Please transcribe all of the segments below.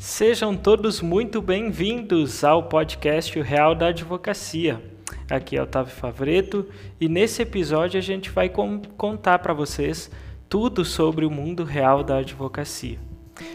Sejam todos muito bem-vindos ao podcast o Real da Advocacia. Aqui é Otávio Favreto e nesse episódio a gente vai contar para vocês tudo sobre o mundo real da advocacia.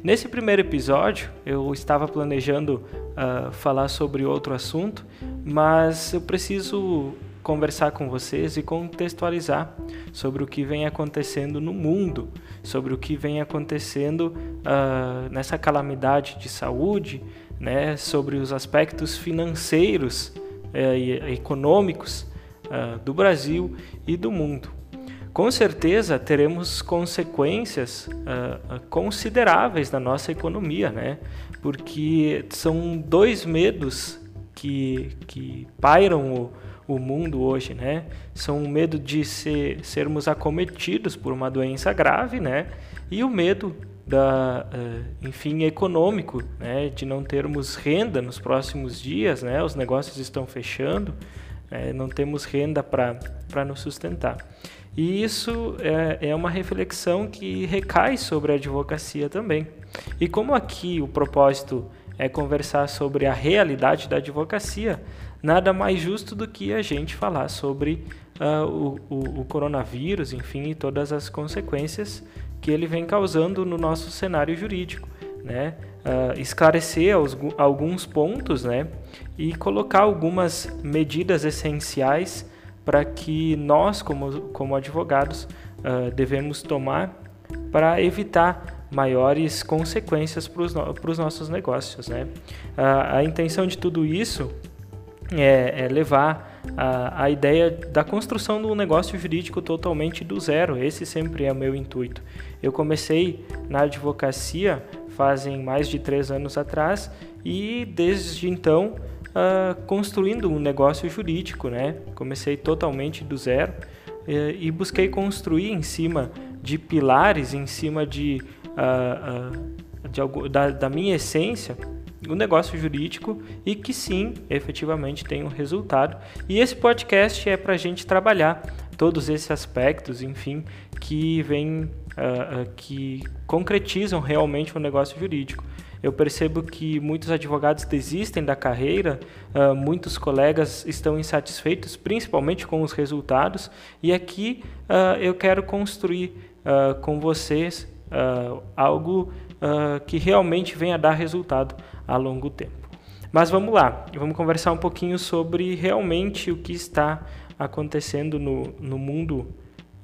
Nesse primeiro episódio eu estava planejando uh, falar sobre outro assunto, mas eu preciso conversar com vocês e contextualizar sobre o que vem acontecendo no mundo, sobre o que vem acontecendo uh, nessa calamidade de saúde, né, sobre os aspectos financeiros uh, e econômicos uh, do Brasil e do mundo. Com certeza teremos consequências uh, consideráveis na nossa economia, né? porque são dois medos que, que pairam o, o mundo hoje, né? São o medo de ser, sermos acometidos por uma doença grave, né? E o medo da, uh, enfim, econômico, né? De não termos renda nos próximos dias, né? Os negócios estão fechando, né? não temos renda para nos sustentar. E isso é, é uma reflexão que recai sobre a advocacia também. E como aqui o propósito é conversar sobre a realidade da advocacia, nada mais justo do que a gente falar sobre uh, o, o, o, coronavírus, enfim, e todas as consequências que ele vem causando no nosso cenário jurídico, né? Uh, esclarecer os, alguns pontos, né? E colocar algumas medidas essenciais para que nós, como, como advogados, uh, devemos tomar para evitar maiores consequências para os no, nossos negócios. Né? a intenção de tudo isso é, é levar a, a, ideia da construção do negócio jurídico totalmente do zero. Esse sempre é o meu intuito. Eu comecei na advocacia fazem mais de três anos atrás e desde então uh, construindo um negócio jurídico, né? Comecei totalmente do zero e, e busquei construir em cima de pilares, em cima de, uh, uh, de da, da minha essência o negócio jurídico e que sim, efetivamente tem um resultado. E esse podcast é para a gente trabalhar todos esses aspectos, enfim, que vem, uh, uh, que concretizam realmente o negócio jurídico. Eu percebo que muitos advogados desistem da carreira, uh, muitos colegas estão insatisfeitos, principalmente com os resultados, e aqui eu quero construir com vocês algo que realmente venha dar resultado a longo tempo. Mas vamos lá, vamos conversar um pouquinho sobre realmente o que está acontecendo no, no mundo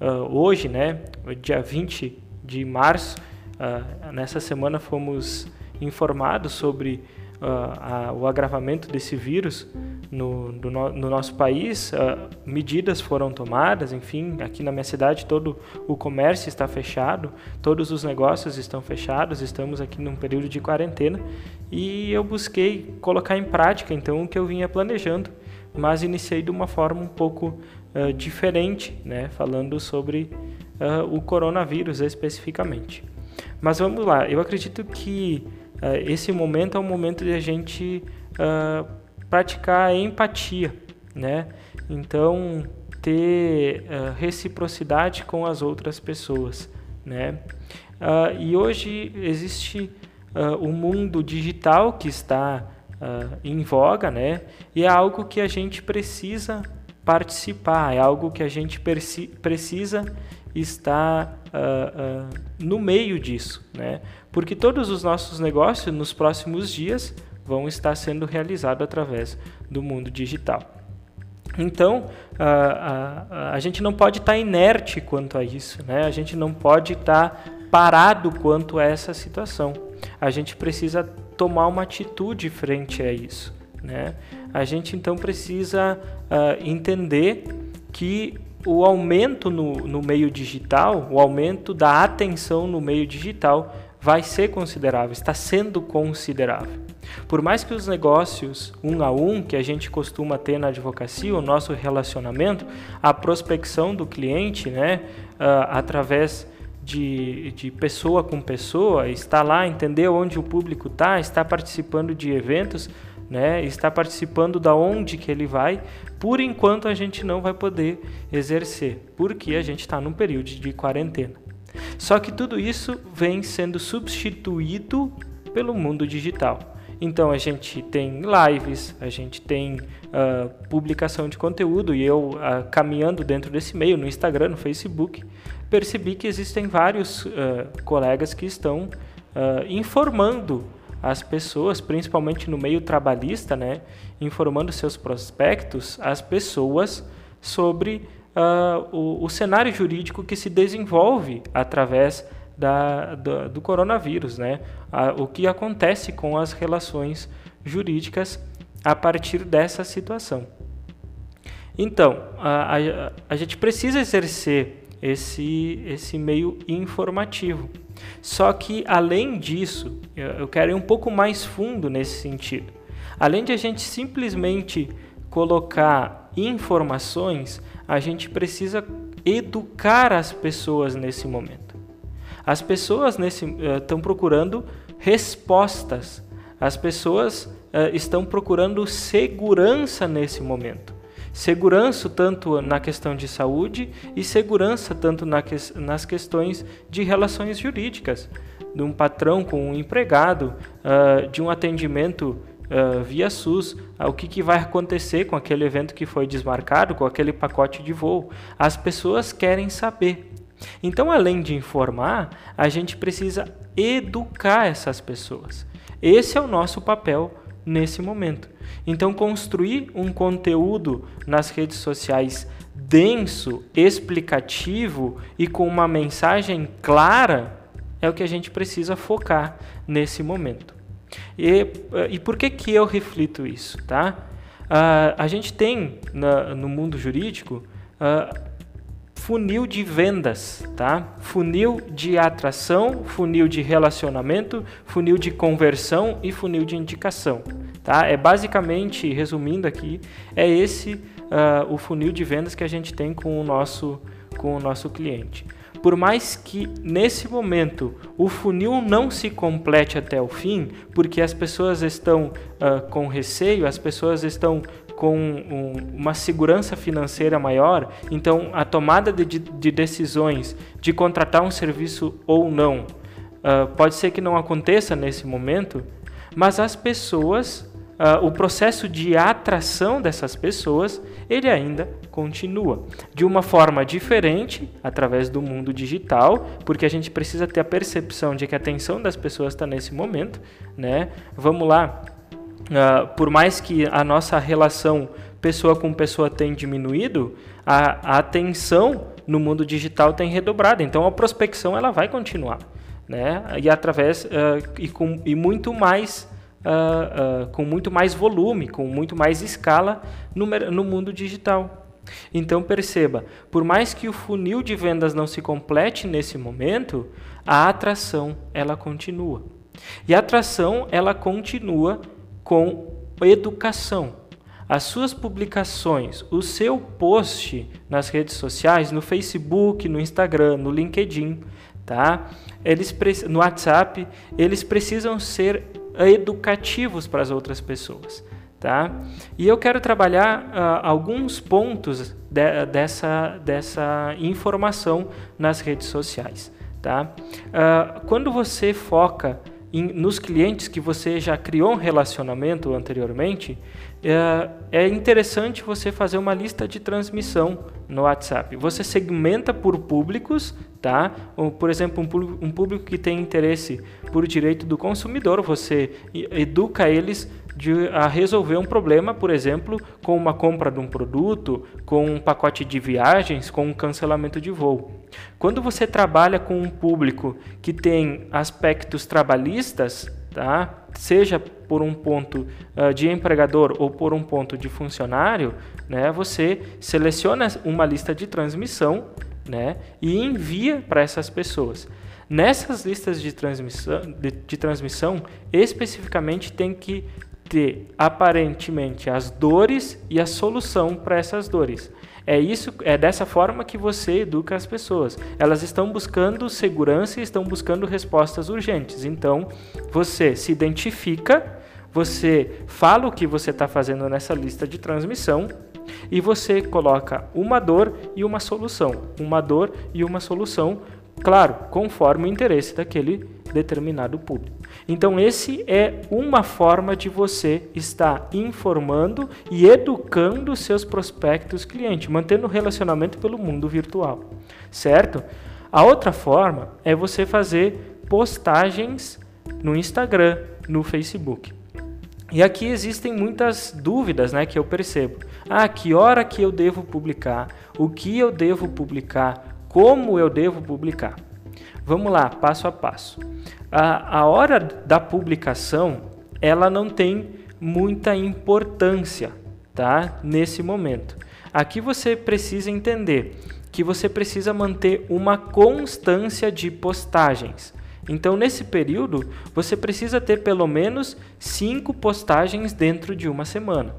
uh, hoje, né? Dia 20 de março, uh, nessa semana fomos informados sobre uh, a, o agravamento desse vírus no, no, no nosso país. Uh, medidas foram tomadas, enfim, aqui na minha cidade todo o comércio está fechado, todos os negócios estão fechados, estamos aqui num período de quarentena e eu busquei colocar em prática então o que eu vinha planejando, mas iniciei de uma forma um pouco uh, diferente, né, falando sobre o coronavírus especificamente. Mas vamos lá, eu acredito que uh, esse momento é um momento de a gente uh, praticar empatia, né? Então, ter uh, reciprocidade com as outras pessoas, né? e hoje existe o um mundo digital que está em voga, né? E é algo que a gente precisa participar, é algo que a gente precisa estar uh, uh, no meio disso, né? Porque todos os nossos negócios nos próximos dias vão estar sendo realizados através do mundo digital. Então, a, a, a gente não pode estar inerte quanto a isso, né? a gente não pode estar parado quanto a essa situação. A gente precisa tomar uma atitude frente a isso. Né? A gente então precisa uh, entender que o aumento no, no meio digital, o aumento da atenção no meio digital vai ser considerável, está sendo considerável. Por mais que os negócios um a um que a gente costuma ter na advocacia, o nosso relacionamento, a prospecção do cliente, né, uh, através de, de pessoa com pessoa, está lá, entender onde o público está, está participando de eventos, né, está participando da onde que ele vai, por enquanto a gente não vai poder exercer, porque a gente está num período de quarentena. Só que tudo isso vem sendo substituído pelo mundo digital. Então a gente tem lives, a gente tem uh, publicação de conteúdo e eu uh, caminhando dentro desse meio no Instagram, no Facebook, percebi que existem vários uh, colegas que estão informando as pessoas, principalmente no meio trabalhista, né, informando seus prospectos, as pessoas sobre o, o cenário jurídico que se desenvolve através da, do, do coronavírus, né? A, o que acontece com as relações jurídicas a partir dessa situação. Então, a, a, a gente precisa exercer esse, esse meio informativo. Só que, além disso, eu quero ir um pouco mais fundo nesse sentido. Além de a gente simplesmente colocar informações, a gente precisa educar as pessoas nesse momento. As pessoas estão uh, procurando respostas. As pessoas uh, estão procurando segurança nesse momento. Segurança tanto na questão de saúde e segurança tanto na que, nas questões de relações jurídicas, de um patrão com um empregado, uh, de um atendimento Uh, via SUS, o que, que, vai acontecer com aquele evento que foi desmarcado, com aquele pacote de voo. As pessoas querem saber. Então, além de informar, a gente precisa educar essas pessoas. Esse é o nosso papel nesse momento. Então, construir um conteúdo nas redes sociais denso, explicativo e com uma mensagem clara é o que a gente precisa focar nesse momento. E, e por que, que eu reflito isso? Tá? Uh, a gente tem na, no mundo jurídico uh, funil de vendas, tá? Funil de atração, funil de relacionamento, funil de conversão e funil de indicação, tá? É basicamente, resumindo aqui, é esse uh, o funil de vendas que a gente tem com o nosso com o nosso cliente. Por mais que nesse momento o funil não se complete até o fim, porque as pessoas estão uh, com receio, as pessoas estão com um, uma segurança financeira maior, então a tomada de, de, decisões de contratar um serviço ou não uh, pode ser que não aconteça nesse momento, mas as pessoas, uh, o processo de atração dessas pessoas, ele ainda continua de uma forma diferente através do mundo digital, porque a gente precisa ter a percepção de que a atenção das pessoas está nesse momento, né? Vamos lá, Uh, por mais que a nossa relação pessoa com pessoa tenha diminuído, a, a atenção no mundo digital tem redobrado. Então a prospecção ela vai continuar, né? E através uh, e, com, e muito mais uh, com muito mais volume, com muito mais escala no, no mundo digital. Então perceba, por mais que o funil de vendas não se complete nesse momento, a atração ela continua. E a atração ela continua com educação. As suas publicações, o seu post nas redes sociais, no Facebook, no Instagram, no LinkedIn, tá? Eles no WhatsApp, eles precisam ser educativos para as outras pessoas, tá? E eu quero trabalhar uh, alguns pontos de, dessa dessa informação nas redes sociais, tá? Uh, quando você foca nos clientes que você já criou um relacionamento anteriormente, é interessante você fazer uma lista de transmissão no WhatsApp. Você segmenta por públicos, tá? Por exemplo, um público que tem interesse por direito do consumidor, você educa eles de, a resolver um problema, por exemplo, com uma compra de um produto, com um pacote de viagens, com um cancelamento de voo. Quando você trabalha com um público que tem aspectos trabalhistas, tá? seja por um ponto uh, de empregador ou por um ponto de funcionário, né? você seleciona uma lista de transmissão né? e envia para essas pessoas. Nessas listas de transmissão, de, de transmissão, especificamente tem que ter aparentemente as dores e a solução para essas dores. É isso, é dessa forma que você educa as pessoas. Elas estão buscando segurança e estão buscando respostas urgentes. Então, você se identifica, você fala o que você está fazendo nessa lista de transmissão e você coloca uma dor e uma solução, uma dor e uma solução claro, conforme o interesse daquele determinado público. Então, esse é uma forma de você estar informando e educando seus prospectos clientes, mantendo o relacionamento pelo mundo virtual, certo? A outra forma é você fazer postagens no Instagram, no Facebook. E aqui existem muitas dúvidas, né, que eu percebo. Ah, que hora que eu devo publicar? O que eu devo publicar? Como eu devo publicar? Vamos lá, passo a passo. A, a hora da publicação, ela não tem muita importância, tá? Nesse momento. Aqui você precisa entender que você precisa manter uma constância de postagens. Então, nesse período, você precisa ter pelo menos cinco postagens dentro de uma semana.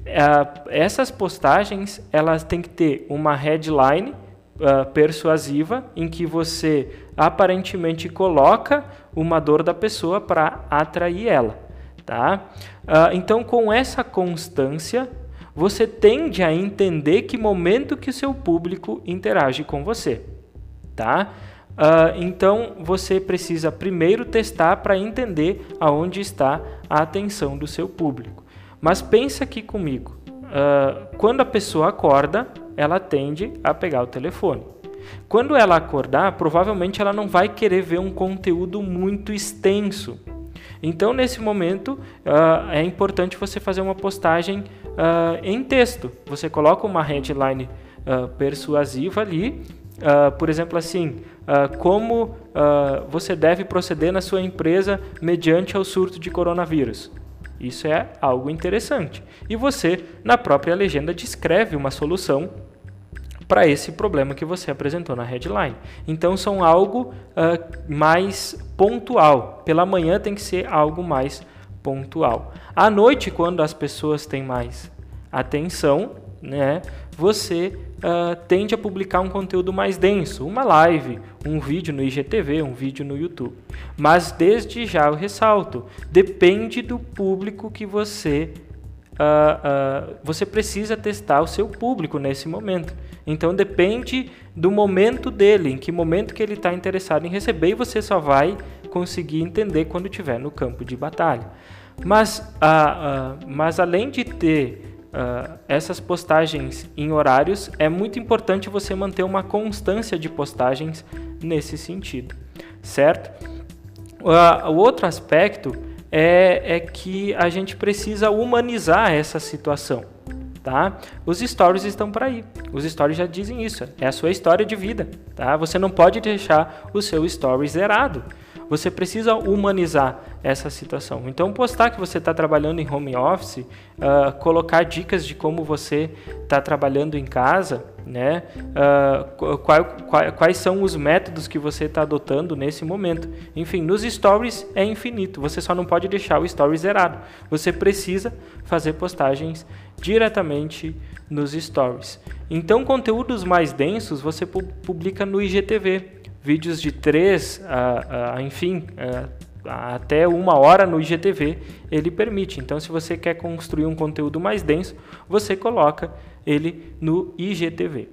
Uh, essas postagens elas têm que ter uma headline uh, persuasiva em que você aparentemente coloca uma dor da pessoa para atrair ela, tá? Uh, então, com essa constância, você tende a entender que momento que o seu público interage com você, tá? Uh, então você precisa primeiro testar para entender aonde está a atenção do seu público. Mas pensa aqui comigo. Uh, quando a pessoa acorda, ela tende a pegar o telefone. Quando ela acordar, provavelmente ela não vai querer ver um conteúdo muito extenso. Então, nesse momento, uh, é importante você fazer uma postagem em texto. Você coloca uma headline persuasiva ali Uh, por exemplo, assim, uh, como uh, você deve proceder na sua empresa mediante ao surto de coronavírus. Isso é algo interessante. E você, na própria legenda, descreve uma solução para esse problema que você apresentou na headline. Então, são algo mais pontual. Pela manhã tem que ser algo mais pontual. À noite, quando as pessoas têm mais atenção, né, você uh, tende a publicar um conteúdo mais denso, uma live, um vídeo no IGTV, um vídeo no YouTube. Mas desde já eu ressalto, depende do público que você uh, uh, você precisa testar o seu público nesse momento. Então depende do momento dele, em que momento que ele está interessado em receber e você só vai conseguir entender quando estiver no campo de batalha. Mas, mas além de ter uh, essas postagens em horários, é muito importante você manter uma constância de postagens nesse sentido, certo? Uh, o outro aspecto é, é que a gente precisa humanizar essa situação. Tá? Os stories estão para aí. Os stories já dizem isso. É a sua história de vida, tá? Você não pode deixar o seu story zerado. Você precisa humanizar essa situação. Então, postar que você está trabalhando em home office, uh, colocar dicas de como você está trabalhando em casa, né? Uh, qual, qual, quais são os métodos que você está adotando nesse momento. Enfim, nos stories é infinito. Você só não pode deixar o story zerado. Você precisa fazer postagens diretamente nos stories. Então, conteúdos mais densos você publica no IGTV vídeos de 3 a, a enfim, a, até uma hora no IGTV, ele permite. Então, se você quer construir um conteúdo mais denso, você coloca ele no IGTV.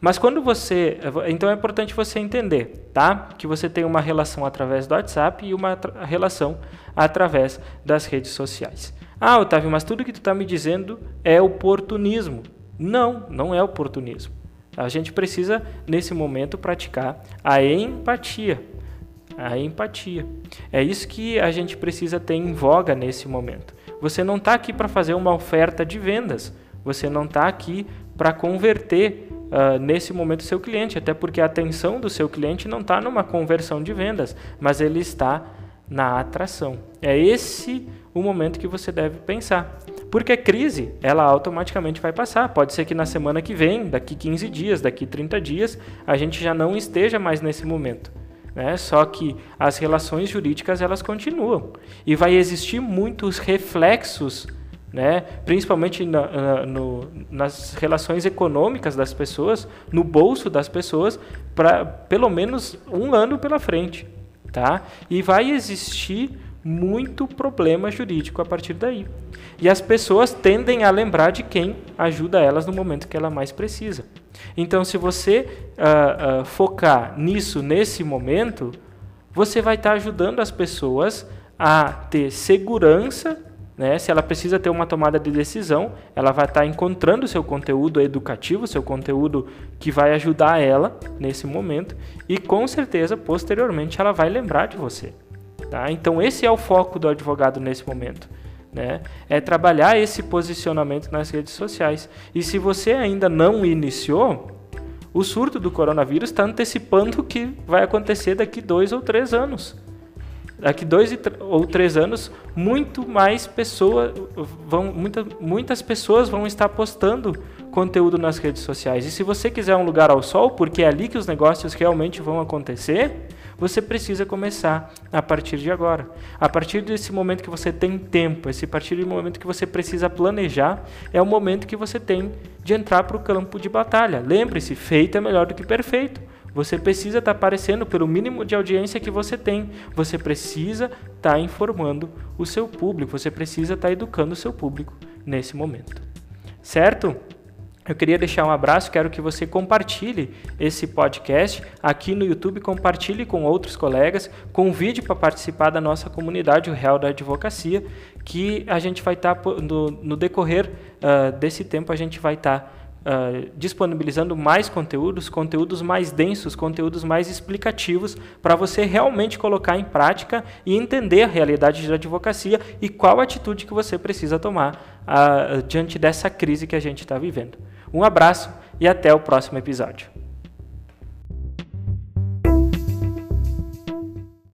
Mas quando você, então é importante você entender, tá? Que você tem uma relação através do WhatsApp e uma relação através das redes sociais. Ah, Otávio, mas tudo que tu está me dizendo é oportunismo. Não, não é oportunismo. A gente precisa, nesse momento, praticar a empatia. A empatia. É isso que a gente precisa ter em voga nesse momento. Você não está aqui para fazer uma oferta de vendas. Você não está aqui para converter uh, nesse momento seu cliente, até porque a atenção do seu cliente não está numa conversão de vendas, mas ele está na atração. É esse o momento que você deve pensar. Porque a crise, ela automaticamente vai passar. Pode ser que na semana que vem, daqui 15 dias, daqui 30 dias, a gente já não esteja mais nesse momento. Né? Só que as relações jurídicas elas continuam e vai existir muitos reflexos, né? principalmente na, na, no, nas relações econômicas das pessoas, no bolso das pessoas, para pelo menos um ano pela frente. Tá? E vai existir muito problema jurídico a partir daí. E as pessoas tendem a lembrar de quem ajuda elas no momento que ela mais precisa. Então, se você uh, uh, focar nisso nesse momento, você vai estar tá ajudando as pessoas a ter segurança né? Se ela precisa ter uma tomada de decisão, ela vai estar encontrando seu conteúdo educativo, seu conteúdo que vai ajudar ela nesse momento e com certeza posteriormente ela vai lembrar de você. Tá? Então esse é o foco do advogado nesse momento. Né? É trabalhar esse posicionamento nas redes sociais. E se você ainda não iniciou, o surto do coronavírus está antecipando o que vai acontecer daqui dois ou três anos daqui dois ou três anos, muito mais pessoas vão, muita, muitas pessoas vão estar postando conteúdo nas redes sociais. E se você quiser um lugar ao sol, porque é ali que os negócios realmente vão acontecer, você precisa começar a partir de agora. A partir desse momento que você tem tempo, esse partir do momento que você precisa planejar, é o momento que você tem de entrar para o campo de batalha. Lembre-se, feito é melhor do que perfeito. Você precisa estar tá aparecendo pelo mínimo de audiência que você tem. Você precisa estar tá informando o seu público. Você precisa estar tá educando o seu público nesse momento. Certo? Eu queria deixar um abraço, quero que você compartilhe esse podcast aqui no YouTube, compartilhe com outros colegas, convide para participar da nossa comunidade, o Real da Advocacia, que a gente vai estar, no, no decorrer uh, desse tempo, a gente vai estar uh, disponibilizando mais conteúdos, conteúdos mais densos, conteúdos mais explicativos, para você realmente colocar em prática e entender a realidade da advocacia e qual atitude que você precisa tomar uh, diante dessa crise que a gente está vivendo. Um abraço e até o próximo episódio.